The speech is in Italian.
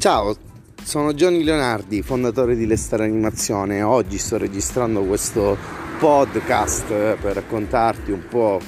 Ciao, sono Johnny Leonardi, fondatore di Lestare Animazione. Oggi sto registrando questo podcast per raccontarti un po'